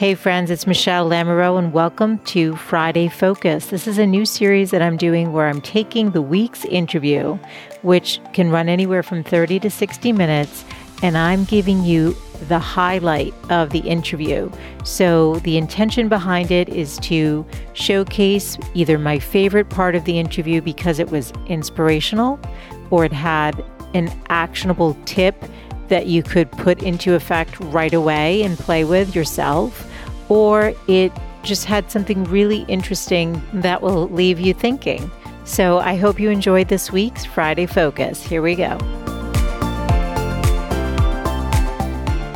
Hey, friends, it's Michele Lamoureux, and welcome to Friday Focus. This is a new series that I'm doing where I'm taking the week's interview, which can run anywhere from 30 to 60 minutes, and I'm giving you the highlight of the interview. So, the intention behind it is to showcase either my favorite part of the interview because it was inspirational or it had an actionable tip that you could put into effect right away and play with yourself, or it just had something really interesting that will leave you thinking. So I hope you enjoyed this week's Friday Focus. Here we go.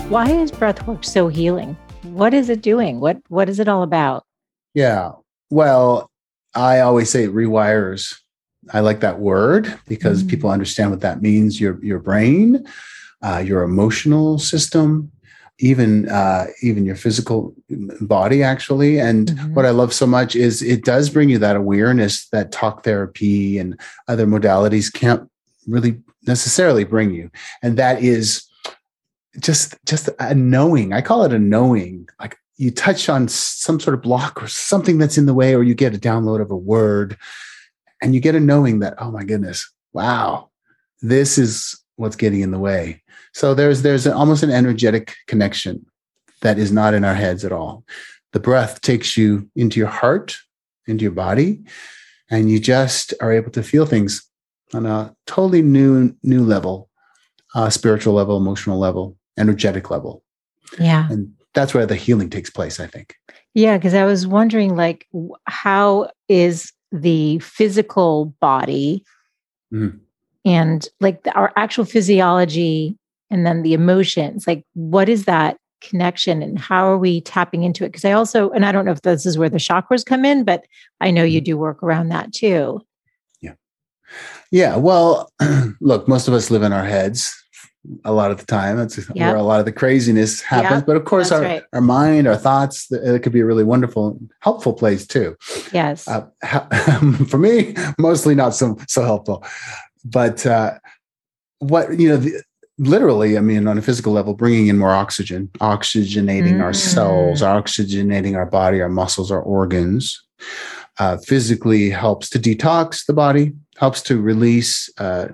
Why is breathwork so healing? What is it doing? What what is it all about? Yeah. Well, I always say it rewires. I like that word because mm. people understand what that means. Your your brain, uh, your emotional system, even uh, even your physical body actually and mm-hmm. what i love so much is it does bring you that awareness that talk therapy and other modalities can't really necessarily bring you and that is just just a knowing i call it a knowing like you touch on some sort of block or something that's in the way or you get a download of a word and you get a knowing that oh my goodness wow this is what's getting in the way so there's there's almost an energetic connection that is not in our heads at all. The breath takes you into your heart, into your body, and you just are able to feel things on a totally new new level, uh, spiritual level, emotional level, energetic level. Yeah, and that's where the healing takes place. I think. Yeah, because I was wondering, like, how is the physical body mm. And like the, our actual physiology and then the emotions like what is that connection and how are we tapping into it because i also and i don't know if this is where the chakras come in but i know you mm-hmm. do work around that too yeah yeah well look most of us live in our heads a lot of the time that's yep. where a lot of the craziness happens yep. but of course our, right. our mind our thoughts it could be a really wonderful helpful place too yes uh, for me mostly not so so helpful but uh what you know the, literally, I mean, on a physical level, bringing in more oxygen, oxygenating mm. our cells, mm. oxygenating our body, our muscles, our organs. Uh, physically helps to detox the body, helps to release, uh,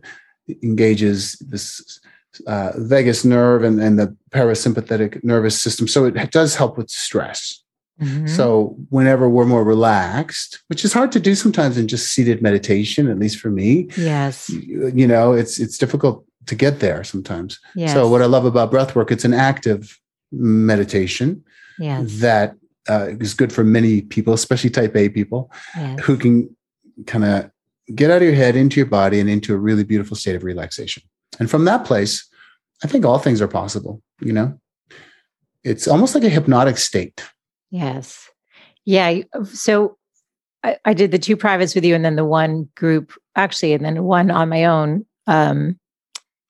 engages this uh, vagus nerve and, and the parasympathetic nervous system. So it does help with stress. Mm-hmm. So whenever we're more relaxed, which is hard to do sometimes in just seated meditation, at least for me. Yes. You, know, it's it's difficult to get there sometimes. Yes. So what I love about breath work, it's an active meditation yes. that uh, is good for many people, especially type A people yes. who can kind of get out of your head into your body and into a really beautiful state of relaxation. And from that place, I think all things are possible, you know? It's almost like a hypnotic state. Yes. Yeah. So I, I did the two privates with you and then the one group actually, and then one on my own. Um,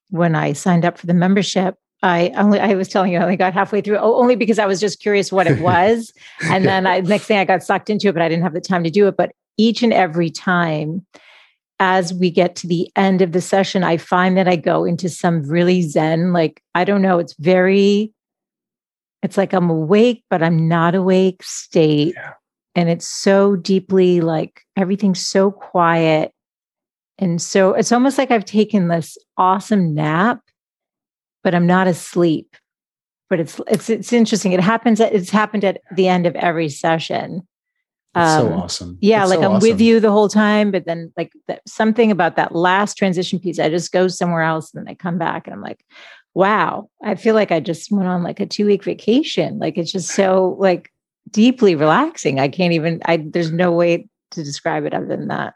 when I signed up for the membership, I only I was telling you I only got halfway through only because I was just curious what it was. and then I next thing I got sucked into it, but I didn't have the time to do it. But each and every time as we get to the end of the session, I find that I go into some really zen, like, I don't know, it's very, it's like I'm awake, but I'm not awake state. Yeah. And it's so deeply like everything's so quiet and so it's almost like I've taken this awesome nap, but I'm not asleep. But it's it's it's interesting. It happens. At, it's happened at the end of every session. Um, so awesome. Yeah, it's like so I'm awesome. with you the whole time, but then like that, something about that last transition piece, I just go somewhere else and then I come back and I'm like, wow, I feel like I just went on like a two week vacation. Like it's just so like deeply relaxing. I can't even. I there's no way to describe it other than that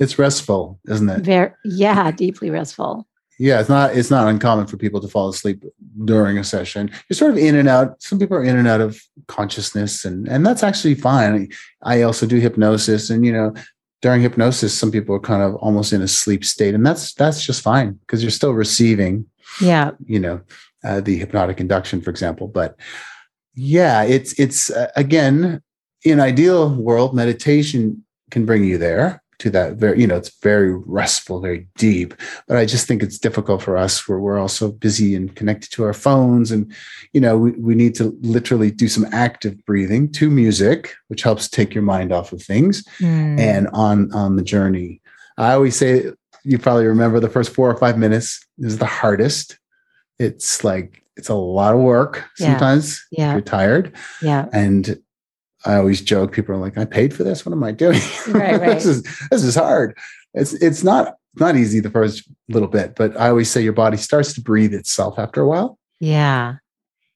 it's restful, isn't it? Very, yeah, deeply restful. Yeah, it's not it's not uncommon for people to fall asleep during a session. You're sort of in and out. Some people are in and out of consciousness, and and that's actually fine. I also do hypnosis, and you know, during hypnosis, some people are kind of almost in a sleep state, and that's that's just fine because you're still receiving. Yeah, you know, uh, the hypnotic induction, for example. But yeah, it's it's uh, again in ideal world, meditation can bring you there to that very, you know, it's very restful, very deep. But I just think it's difficult for us where we're also busy and connected to our phones. And, you know, we, we need to literally do some active breathing to music, which helps take your mind off of things mm. and on on the journey. I always say you probably remember the first four or five minutes is the hardest. It's like it's a lot of work sometimes. Yeah. You're tired. Yeah. And I always joke, people are like, I paid for this. What am I doing? Right, right. this is this is hard. It's it's not not easy the first little bit, but I always say your body starts to breathe itself after a while. Yeah.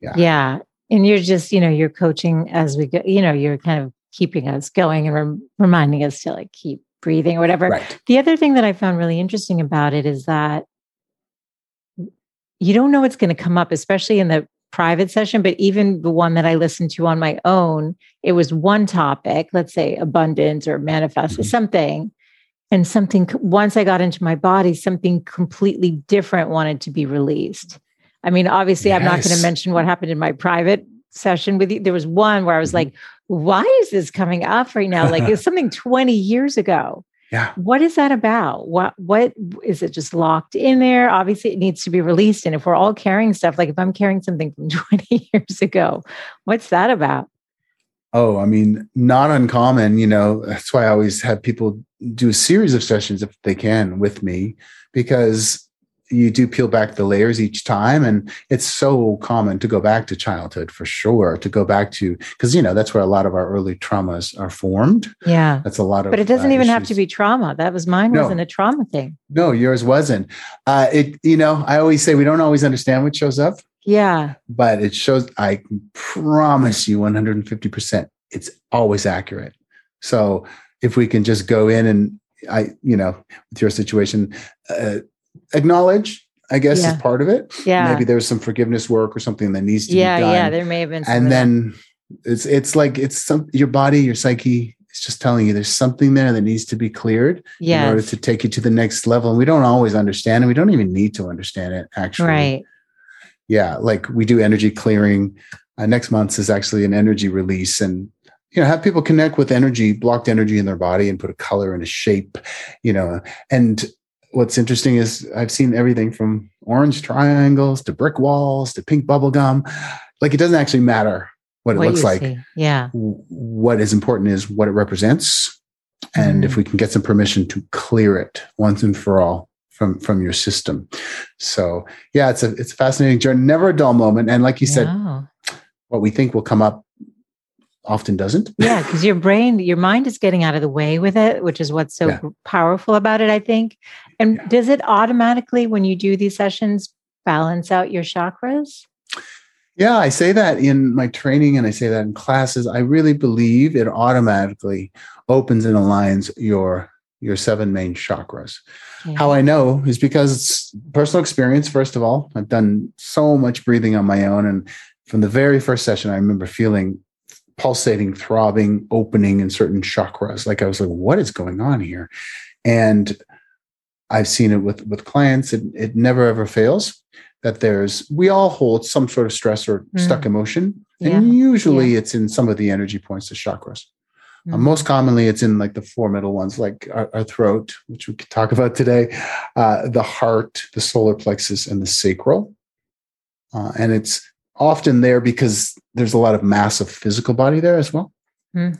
Yeah. Yeah. And you're just, you know, you're coaching as we go, you know, you're kind of keeping us going and rem- reminding us to like keep breathing or whatever. Right. The other thing that I found really interesting about it is that you don't know what's going to come up, especially in the private session, but even the one that I listened to on my own, it was one topic, let's say abundance or manifest mm-hmm. something. And something, once I got into my body, something completely different wanted to be released. I mean, obviously, yes. I'm not going to mention what happened in my private session with you. There was one where I was mm-hmm. like, why is this coming up right now? Like it's something 20 years ago. Yeah. What is that about? What what is it just locked in there? Obviously it needs to be released and if we're all carrying stuff like if I'm carrying something from 20 years ago, what's that about? Oh, I mean, not uncommon, you know, that's why I always have people do a series of sessions if they can with me because you do peel back the layers each time and it's so common to go back to childhood for sure to go back to because you know that's where a lot of our early traumas are formed. Yeah. That's a lot of but it doesn't uh, even issues. have to be trauma. That was mine no. wasn't a trauma thing. No yours wasn't. Uh it you know i always say we don't always understand what shows up. Yeah. But it shows i promise you 150% it's always accurate. So if we can just go in and i you know with your situation uh, acknowledge I guess yeah. is part of it. Yeah. Maybe there's some forgiveness work or something that needs to yeah, be done. Yeah, yeah. there may have been. and then it's it's like it's some your body, your psyche is just telling you there's something there that needs to be cleared yes. in order to take you to the next level. And we don't always understand it. We don't even need to understand it actually. Right. Yeah, like we do energy clearing. Uh, next month is actually an energy release and you know have people connect with energy blocked energy in their body and put a color and a shape you know and what's interesting is I've seen everything from orange triangles to brick walls to pink bubble gum. Like it doesn't actually matter what it what looks like. See. Yeah. What is important is what it represents. And mm. if we can get some permission to clear it once and for all from from your system. So yeah, it's a it's a fascinating journey, never a dull moment. And like you said, what we think will come up often doesn't. Yeah, because your brain, your mind is getting out of the way with it, which is what's so yeah. powerful about it, I think. And yeah. does it automatically, when you do these sessions, balance out your chakras? Yeah, I say that in my training and I say that in classes. I really believe it automatically opens and aligns your your seven main chakras. Yeah. How I know is because it's personal experience first of all. I've done so much breathing on my own and from the very first session I remember feeling pulsating, throbbing, opening in certain chakras. Like I was like, what is going on here? And I've seen it with with clients. It, it never ever fails that there's we all hold some sort of stress or mm. stuck emotion, yeah. and usually yeah. it's in some of the energy points, the chakras. Mm. Uh, most commonly, it's in like the four middle ones, like our, our throat, which we could talk about today, uh, the heart, the solar plexus, and the sacral. Uh, and it's often there because there's a lot of mass of physical body there as well. Mm.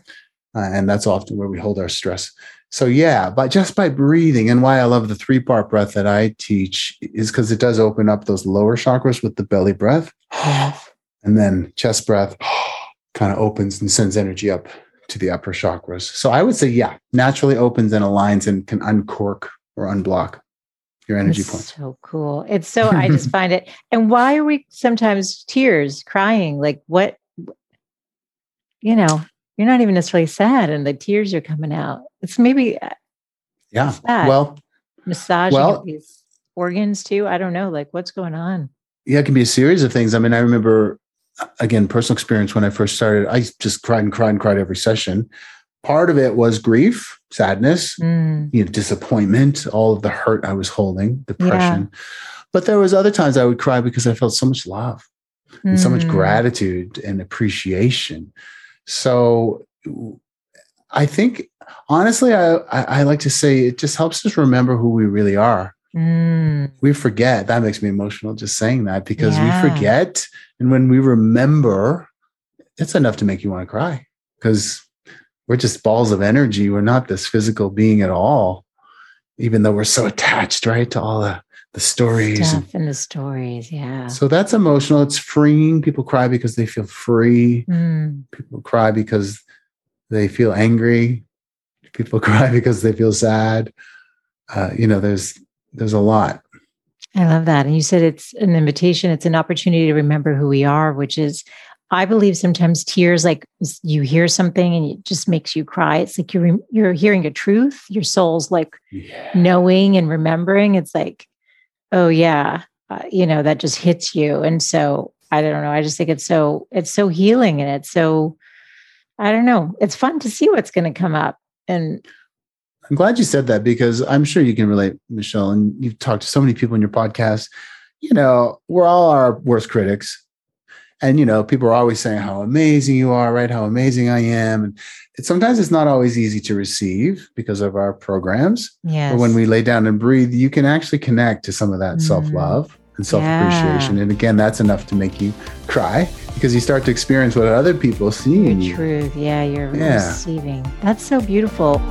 Uh, and that's often where we hold our stress. So yeah, but just by breathing, and why I love the three part breath that I teach is because it does open up those lower chakras with the belly breath, and then chest breath kind of opens and sends energy up to the upper chakras. So I would say, yeah, naturally opens and aligns and can uncork or unblock your energy That's points. So cool. It's so I just find it. And why are we sometimes tears, crying? Like what you know, you're not even necessarily sad and the tears are coming out. It's maybe uh, Yeah. Sad. Well, massaging well, these organs too. I don't know, like what's going on. Yeah, it can be a series of things. I mean, I remember again, personal experience when I first started, I just cried and cried and cried every session part of it was grief, sadness, mm. you know, disappointment, all of the hurt I was holding, depression. Yeah. But there was other times I would cry because I felt so much love mm. and so much mm. gratitude and appreciation. So I think honestly, I, I, I like to say it just helps us remember who we really are. Mm, We forget. That makes me emotional just saying that because Yeah. we forget. And when we remember, it's enough to make you want to cry because we're just balls of energy. We're not this physical being at all, even though we're so attached, right, to all the, the stories. and- stuff in the stories. Yeah. so that's emotional. It's freeing. People cry because they feel free. Mm, People cry because they feel angry. People cry because they feel sad. Uh, you know, there's there's a lot. I love that. And you said it's an invitation, it's an opportunity to remember who we are, which is, I believe sometimes tears, like you hear something and it just makes you cry. It's like you're, you're hearing a truth, your soul's like Yeah. knowing and remembering. It's like, oh, yeah, uh, you know, that just hits you. And so I don't know. I just think it's so, it's so healing and it's so, I don't know. It's fun to see what's going to come up. And I'm glad you said that because I'm sure you can relate, Michele, and you've talked to so many people in your podcast. You know, we're all our worst critics. And, you know, people are always saying how amazing you are, right? How amazing I am. And it, sometimes it's not always easy to receive because of our programs. yes. But when we lay down and breathe, you can actually connect to some of that Mhm. self love and self appreciation. And again, that's enough to make you cry because you start to experience what other people see in you. truth. Yeah, you're Yeah. receiving. That's so beautiful.